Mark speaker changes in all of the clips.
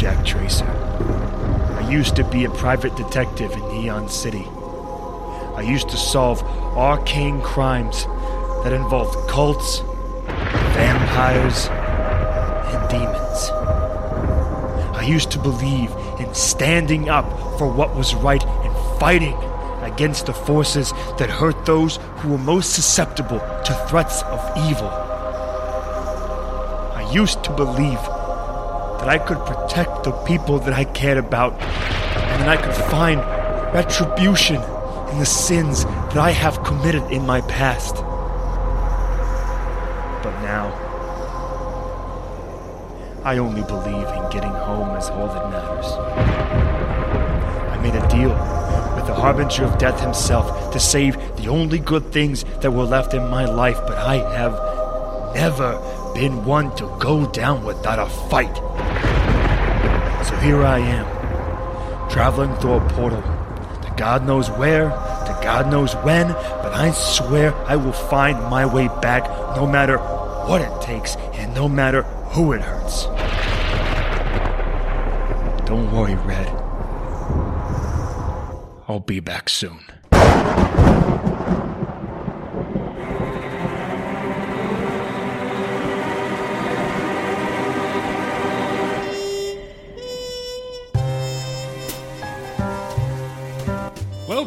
Speaker 1: Jack Tracer. I used to be a private detective in Neon City. I used to solve arcane crimes that involved cults, vampires, and demons. I used to believe in standing up for what was right and fighting against the forces that hurt those who were most susceptible to threats of evil. I used to believe that I could protect the people that I cared about and that I could find retribution in the sins that I have committed in my past. But now, I only believe in getting home is all that matters. I made a deal with the Harbinger of Death himself to save the only good things that were left in my life, but I have never been one to go down without a fight. Here I am, traveling through a portal to God knows where, to God knows when, but I swear I will find my way back no matter what it takes and no matter who it hurts. Don't worry, Red. I'll be back soon.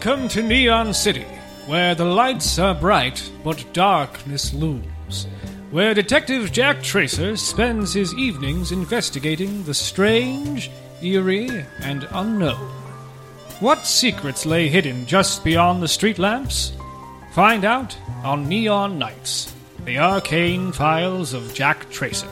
Speaker 2: Welcome to Neon City, where the lights are bright but darkness looms. Where Detective Jack Tracer spends his evenings investigating the strange, eerie, and unknown. What secrets lay hidden just beyond the street lamps? Find out on Neon Nights, the arcane files of Jack Tracer.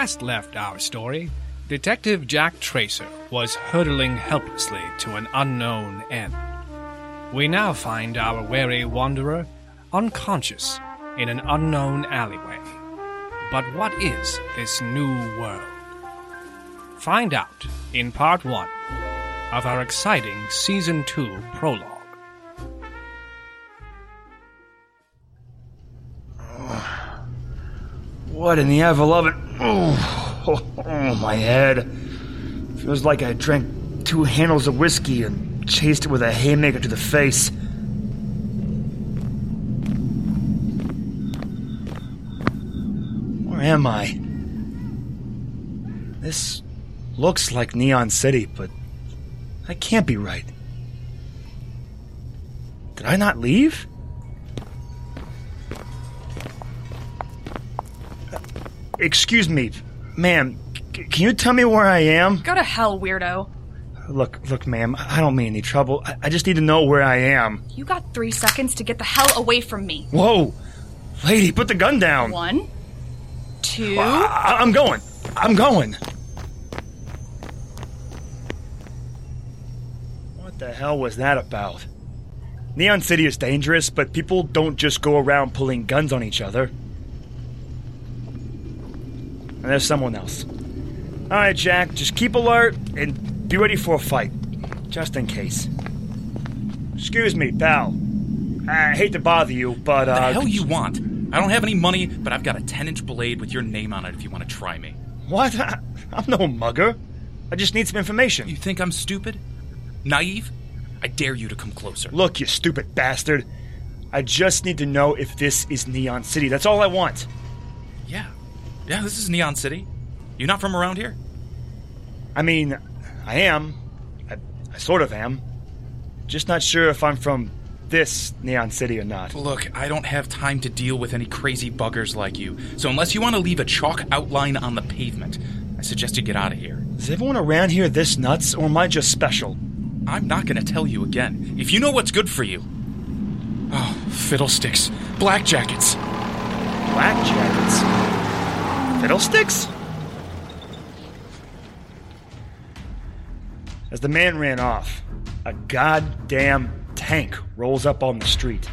Speaker 2: Last left our story, Detective Jack Tracer was hurtling helplessly to an unknown end. We now find our wary wanderer unconscious in an unknown alleyway. But what is this new world? Find out in part one of our exciting Season 2 prologue.
Speaker 1: What in the ever loving? Oh, oh, my head. Feels like I drank two handles of whiskey and chased it with a haymaker to the face. Where am I? This looks like Neon City, but that can't be right. Did I not leave? Excuse me, ma'am. c- Can you tell me where I am?
Speaker 3: Go to hell, weirdo.
Speaker 1: Look, look, ma'am. I don't mean any trouble. I, I just need to know where I am.
Speaker 3: You got three seconds to get the hell away from me.
Speaker 1: Whoa, lady, put the gun down.
Speaker 3: One, two.
Speaker 1: I, I'm going. I'm going. What the hell was that about? Neon City is dangerous, but people don't just go around pulling guns on each other. And there's someone else. All right, Jack, just keep alert and be ready for a fight, just in case. Excuse me, pal. I hate to bother you, but uh,
Speaker 4: the hell you want? I don't have any money, but I've got a 10 inch blade with your name on it if you want to try me.
Speaker 1: What? I'm no mugger. I just need some information.
Speaker 4: You think I'm stupid? Naive? I dare you to come closer.
Speaker 1: Look, you stupid bastard. I just need to know if this is Neon City. That's all I want.
Speaker 4: Yeah. This is Neon City. You not from around here?
Speaker 1: I mean, I am. I, I sort of am. Just not sure if I'm from this Neon City or not.
Speaker 4: Look, I don't have time to deal with any crazy buggers like you. So unless you want to leave a chalk outline on the pavement, I suggest you get out of here.
Speaker 1: Is everyone around here this nuts, or am I just special?
Speaker 4: I'm not going to tell you again. If you know what's good for you. Oh, fiddlesticks. Black jackets.
Speaker 1: Black jackets? Fiddlesticks? As the man ran off, a goddamn tank rolls up on the street.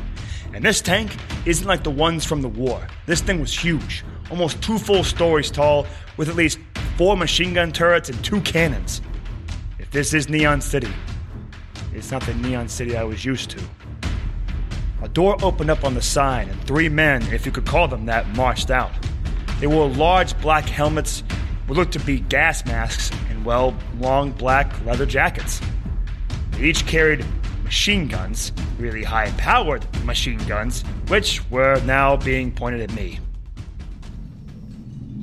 Speaker 1: And this tank isn't like the ones from the war. This thing was huge, almost two full stories tall, with at least four machine gun turrets, and two cannons. If this is Neon City, it's not the Neon City I was used to. A door opened up on the side, and three men, if you could call them that, marched out. They wore large black helmets, what looked to be gas masks, and, well, long black leather jackets. They each carried machine guns, really high powered machine guns, which were now being pointed at me.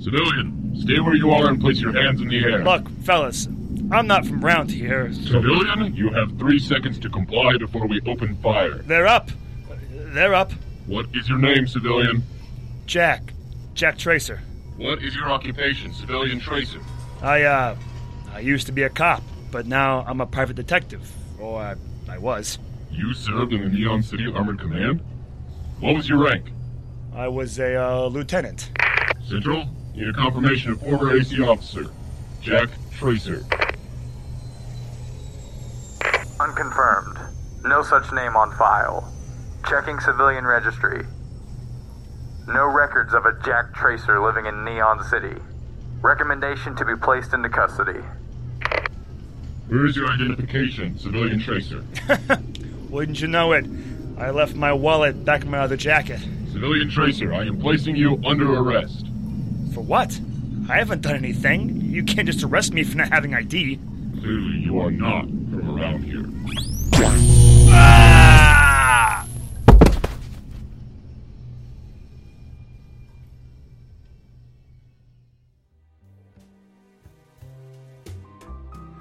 Speaker 5: Civilian, stay where you are and place your hands in the air.
Speaker 1: Look, fellas, I'm not from round here.
Speaker 5: Civilian, you have three seconds to comply before we open fire.
Speaker 1: They're up. They're up.
Speaker 5: What is your name, civilian?
Speaker 1: Jack. Jack Tracer.
Speaker 5: What is your occupation, civilian tracer?
Speaker 1: I, uh, I used to be a cop, but now I'm a private detective. Or I, I was.
Speaker 5: You served in the Neon City Armored Command? What was your rank?
Speaker 1: I was a uh, lieutenant.
Speaker 5: Central, need a confirmation of former AC officer, Jack Tracer.
Speaker 6: Unconfirmed. No such name on file. Checking civilian registry. No records of a Jack Tracer living in Neon City. Recommendation to be placed into custody.
Speaker 5: Where is your identification, civilian tracer?
Speaker 1: Wouldn't you know it? I left my wallet back in my other jacket.
Speaker 5: Civilian tracer, I am placing you under arrest.
Speaker 1: For what? I haven't done anything. You can't just arrest me for not having ID.
Speaker 5: Clearly, you are not from around here.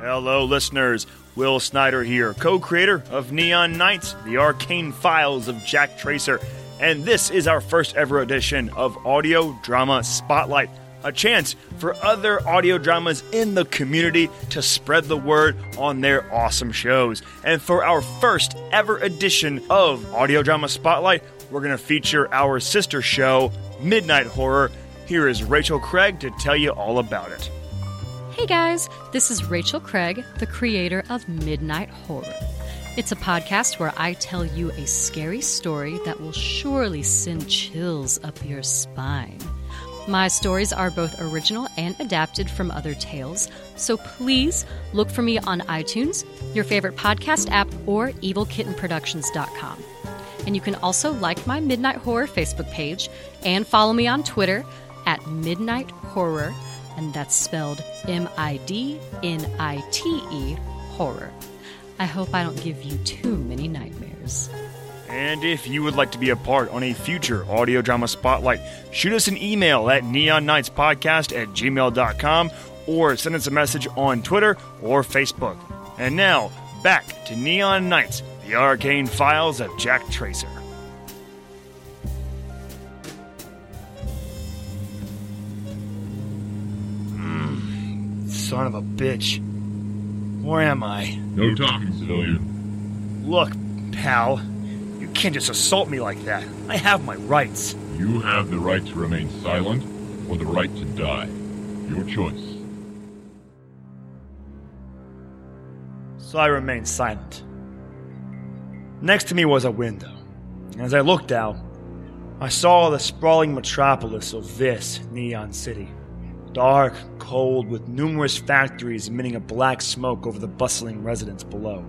Speaker 1: Hello, listeners. Will Snyder here, co creator of Neon Nights, the arcane files of Jack Tracer, and this is our first ever edition of Audio Drama Spotlight, a chance for other audio dramas in the community to spread the word on their awesome shows. And for our first ever edition of Audio Drama Spotlight, we're going to feature our sister show, Midnight Horror. Here is Rachel Craig to tell you all about it.
Speaker 7: Hey guys, this is Rachel Craig, the creator of Midnight Horror. It's a podcast where I tell you a scary story that will surely send chills up your spine. My stories are both original and adapted from other tales, so please look for me on iTunes, your favorite podcast app, or evilkittenproductions.com. And you can also like my Midnight Horror Facebook page and follow me on Twitter at Midnight Horror and that's spelled M I D N I T E horror. I hope I don't give you too many nightmares.
Speaker 1: And if you would like to be a part on a future audio drama spotlight, shoot us an email at neonnightspodcast at gmail.com or send us a message on Twitter or Facebook. And now, back to Neon Nights, the arcane files of Jack Tracer. Son of a bitch. Where am I?
Speaker 5: No talking, civilian.
Speaker 1: Look, pal, you can't just assault me like that. I have my rights.
Speaker 5: You have the right to remain silent or the right to die. Your choice.
Speaker 1: So I remained silent. Next to me was a window. As I looked out, I saw the sprawling metropolis of this Neon City. Dark, cold, with numerous factories emitting a black smoke over the bustling residents below.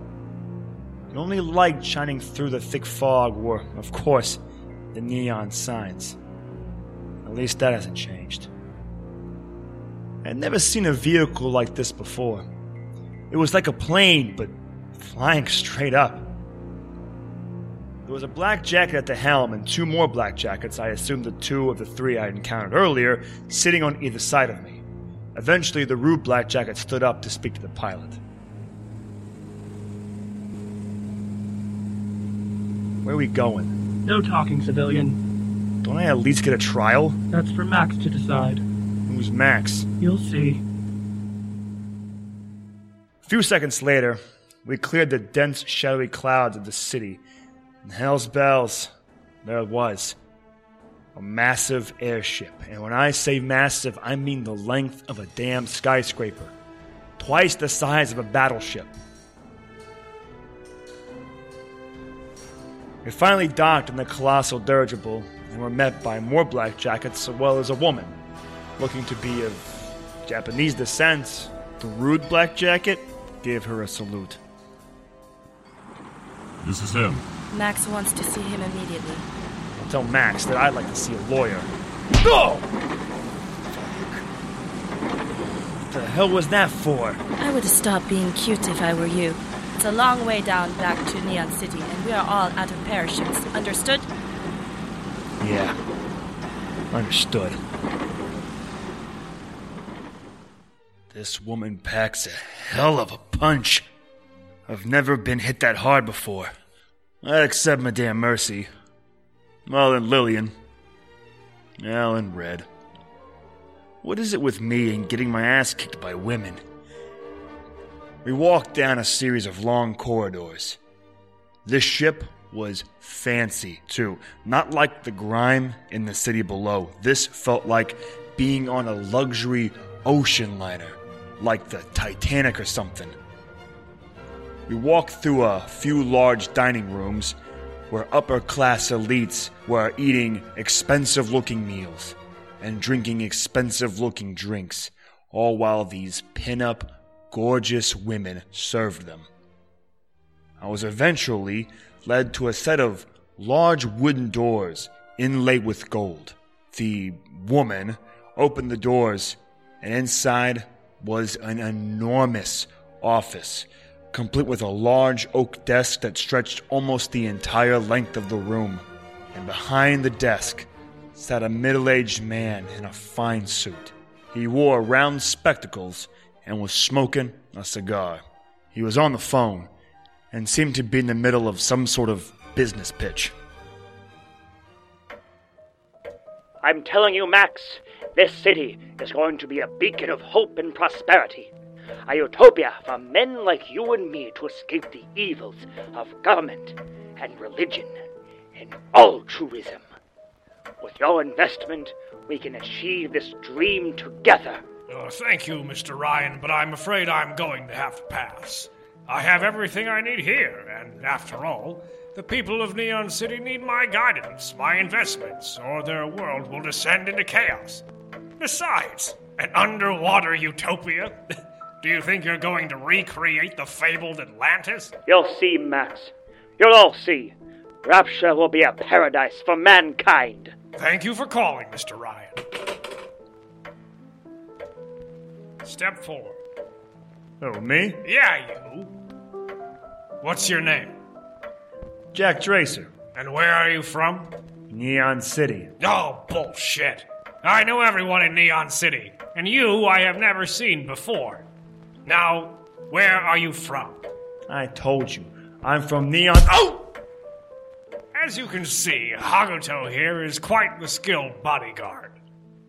Speaker 1: The only light shining through the thick fog were, of course, the neon signs. At least that hasn't changed. I'd never seen a vehicle like this before. It was like a plane, but flying straight up. There was a black jacket at the helm and two more black jackets, I assumed the two of the three I had encountered earlier, sitting on either side of me. Eventually, the rude black jacket stood up to speak to the pilot. Where are we going?
Speaker 8: No talking, civilian.
Speaker 1: Don't I at least get a trial?
Speaker 8: That's for Max to decide.
Speaker 1: Who's Max?
Speaker 8: You'll see.
Speaker 1: A few seconds later, we cleared the dense, shadowy clouds of the city, and hell's bells, there it was. A massive airship. And when I say massive, I mean the length of a damn skyscraper. Twice the size of a battleship. We finally docked in the colossal dirigible and were met by more black jackets as well as a woman, looking to be of Japanese descent, the rude black jacket gave her a salute.
Speaker 5: This is him.
Speaker 9: Max wants to see him immediately.
Speaker 1: I'll tell Max that I'd like to see a lawyer. No! What the hell was that for?
Speaker 9: I would stop being cute if I were you. It's a long way down back to Neon City, and we are all out of parachutes. Understood?
Speaker 1: Yeah. Understood. This woman packs a hell of a punch. I've never been hit that hard before. Except Madame Mercy. Well, and Lillian. Well, and Red. What is it with me and getting my ass kicked by women? We walked down a series of long corridors. This ship was fancy, too. Not like the grime in the city below. This felt like being on a luxury ocean liner, like the Titanic or something. We walked through a few large dining rooms where upper class elites were eating expensive looking meals and drinking expensive looking drinks, all while these pin up, gorgeous women served them. I was eventually led to a set of large wooden doors inlaid with gold. The woman opened the doors, and inside was an enormous office, complete with a large oak desk that stretched almost the entire length of the room. And behind the desk sat a middle aged man in a fine suit. He wore round spectacles and was smoking a cigar. He was on the phone and seemed to be in the middle of some sort of business pitch.
Speaker 10: I'm telling you, Max, this city is going to be a beacon of hope and prosperity. A utopia for men like you and me to escape the evils of government and religion and altruism. With your investment, we can achieve this dream together.
Speaker 2: Oh, thank you, Mr. Ryan, but I'm afraid I'm going to have to pass. I have everything I need here, and after all, the people of Neon City need my guidance, my investments, or their world will descend into chaos. Besides, an underwater utopia? Do you think you're going to recreate the fabled Atlantis?
Speaker 10: You'll see, Max. You'll all see. Rapture will be a paradise for mankind.
Speaker 2: Thank you for calling, Mr. Ryan. Step forward.
Speaker 1: Oh, me?
Speaker 2: Yeah, you. What's your name?
Speaker 1: Jack Tracer,
Speaker 2: And where are you from?
Speaker 1: Neon City.
Speaker 2: Oh, bullshit. I know everyone in Neon City, and you I have never seen before. Now, where are you from?
Speaker 1: I told you, I'm from Neon. Oh!
Speaker 2: As you can see, Hakuto here is quite the skilled bodyguard.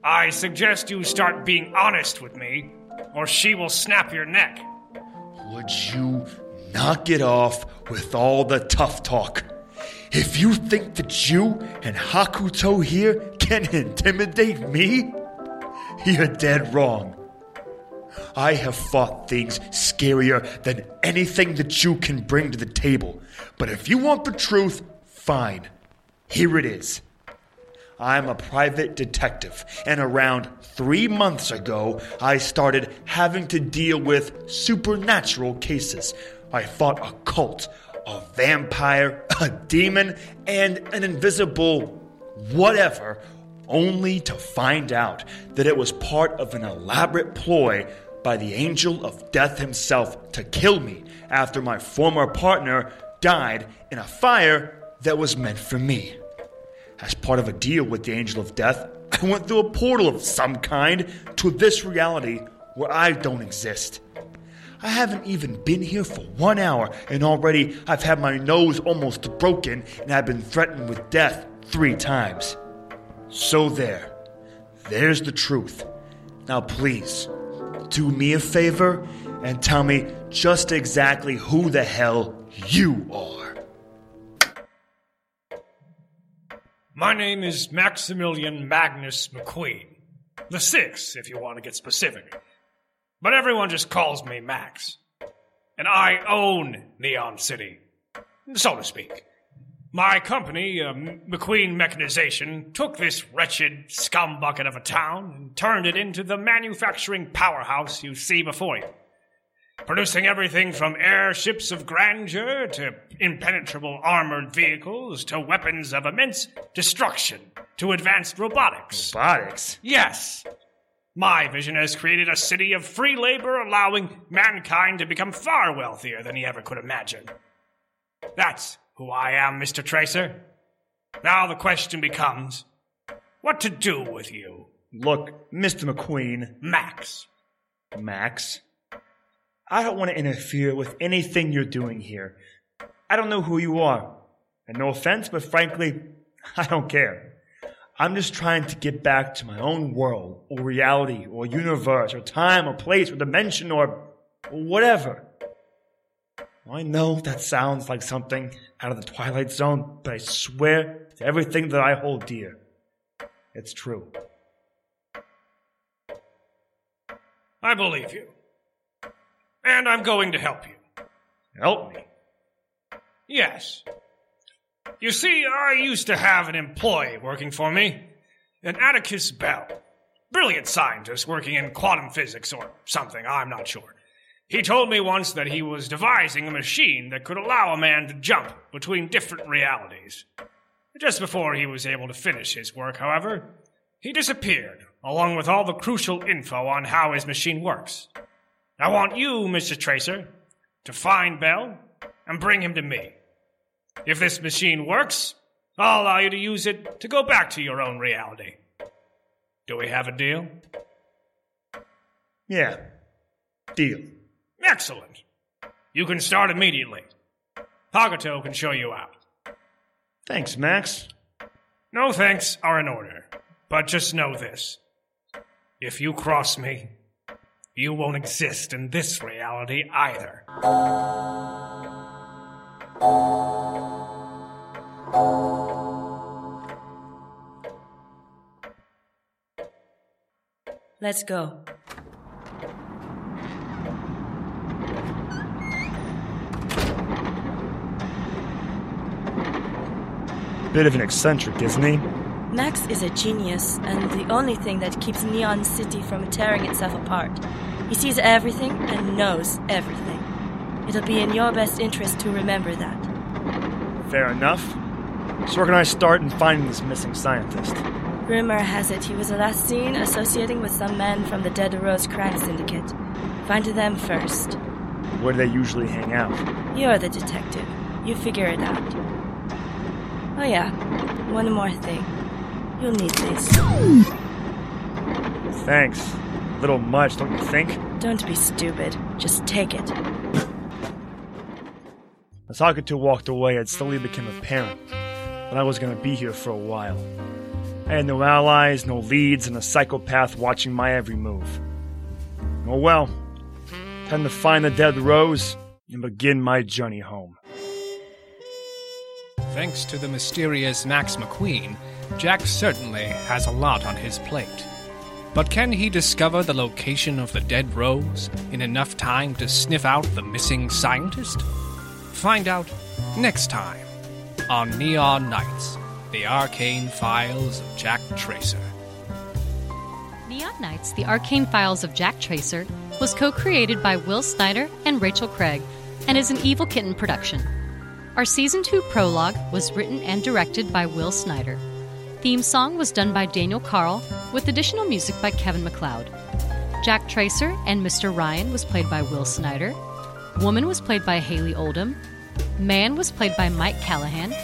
Speaker 2: I suggest you start being honest with me, or she will snap your neck.
Speaker 1: Would you knock it off with all the tough talk? If you think that you and Hakuto here can intimidate me, you're dead wrong. I have fought things scarier than anything that you can bring to the table. But if you want the truth, fine. Here it is. I'm a private detective, and around three months ago, I started having to deal with supernatural cases. I fought a cult, a vampire, a demon, and an invisible whatever, only to find out that it was part of an elaborate ploy by the angel of death himself to kill me after my former partner died in a fire that was meant for me. As part of a deal with the angel of death, I went through a portal of some kind to this reality where I don't exist. I haven't even been here for one hour, and already I've had my nose almost broken and I've been threatened with death three times. So there. There's the truth. Now, please, do me a favor and tell me just exactly who the hell you are.
Speaker 2: My name is Maximilian Magnus McQueen. The Six, if you want to get specific. But everyone just calls me Max. And I own Neon City, so to speak. My company, uh, McQueen Mechanization, took this wretched scumbucket of a town and turned it into the manufacturing powerhouse you see before you. Producing everything from airships of grandeur to impenetrable armored vehicles to weapons of immense destruction to advanced robotics.
Speaker 1: Robotics?
Speaker 2: Yes. My vision has created a city of free labor, allowing mankind to become far wealthier than he ever could imagine. That's who I am, Mr. Tracer. Now the question becomes what to do with you?
Speaker 1: Look, Mr. McQueen.
Speaker 2: Max.
Speaker 1: Max? I don't want to interfere with anything you're doing here. I don't know who you are. And no offense, but frankly, I don't care. I'm just trying to get back to my own world, or reality, or universe, or time, or place, or dimension, or whatever. I know that sounds like something out of the Twilight Zone, but I swear to everything that I hold dear, it's true.
Speaker 2: I believe you. And I'm going to help you.
Speaker 1: Help me?
Speaker 2: Yes. You see, I used to have an employee working for me, an Atticus Bell. Brilliant scientist working in quantum physics or something, I'm not sure. He told me once that he was devising a machine that could allow a man to jump between different realities. Just before he was able to finish his work, however, he disappeared, along with all the crucial info on how his machine works. I want you, Mr. Tracer, to find Bell and bring him to me. If this machine works, I'll allow you to use it to go back to your own reality. Do we have a deal?
Speaker 1: Yeah. Deal.
Speaker 2: Excellent. You can start immediately. Hakuto can show you out.
Speaker 1: Thanks, Max.
Speaker 2: No thanks are in order. But just know this. If you cross me, you won't exist in this reality either.
Speaker 9: Let's go.
Speaker 1: Bit of an eccentric, isn't he?
Speaker 9: Max is a genius, and the only thing that keeps Neon City from tearing itself apart. He sees everything and knows everything. It'll be in your best interest to remember that.
Speaker 1: Fair enough. So where can I start in finding this missing scientist?
Speaker 9: Rumor has it he was last seen associating with some men from the Dead Rose Crime Syndicate. Find them first.
Speaker 1: Where do they usually hang out?
Speaker 9: You're the detective. You figure it out. Oh, yeah. One more thing. You'll need this.
Speaker 1: Thanks. A little much, don't you think?
Speaker 9: Don't be stupid. Just take it.
Speaker 1: As Hakuto walked away, it slowly became apparent that I was going to be here for a while. I had no allies, no leads, and a psychopath watching my every move. Oh well. Time to find the dead rose and begin my journey home.
Speaker 2: Thanks to the mysterious Max McQueen, Jack certainly has a lot on his plate. But can he discover the location of the dead rose in enough time to sniff out the missing scientist? Find out next time on Neon Nights The Arcane Files of Jack Tracer.
Speaker 7: Neon Nights The Arcane Files of Jack Tracer was co created by Will Snyder and Rachel Craig and is an Evil Kitten production. Our season 2 prologue was written and directed by Will Snyder. Theme song was done by Daniel Carl, with additional music by Kevin MacLeod. Jack Tracer and Mr. Ryan was played by Will Snyder. Woman was played by Haley Oldham. Man was played by Mike Callahan.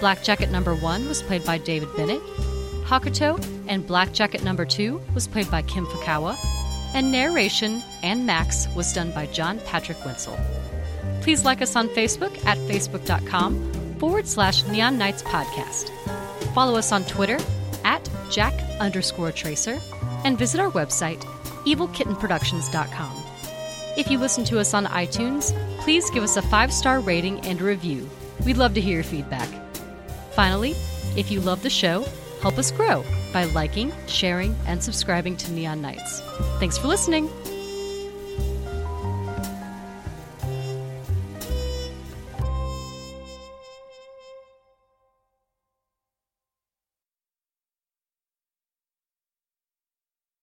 Speaker 7: Black Jacket number one was played by David Bennett. Hakuto and Black Jacket number two was played by Kim Fukawa. And narration and Max was done by John Patrick Wenzel. Please like us on Facebook at facebook.com forward slash Neon Nights Podcast. Follow us on Twitter at Jack underscore Tracer and visit our website, evilkittenproductions.com. If you listen to us on iTunes, please give us a five star rating and review. We'd love to hear your feedback. Finally, if you love the show, help us grow by liking, sharing, and subscribing to Neon Nights. Thanks for listening.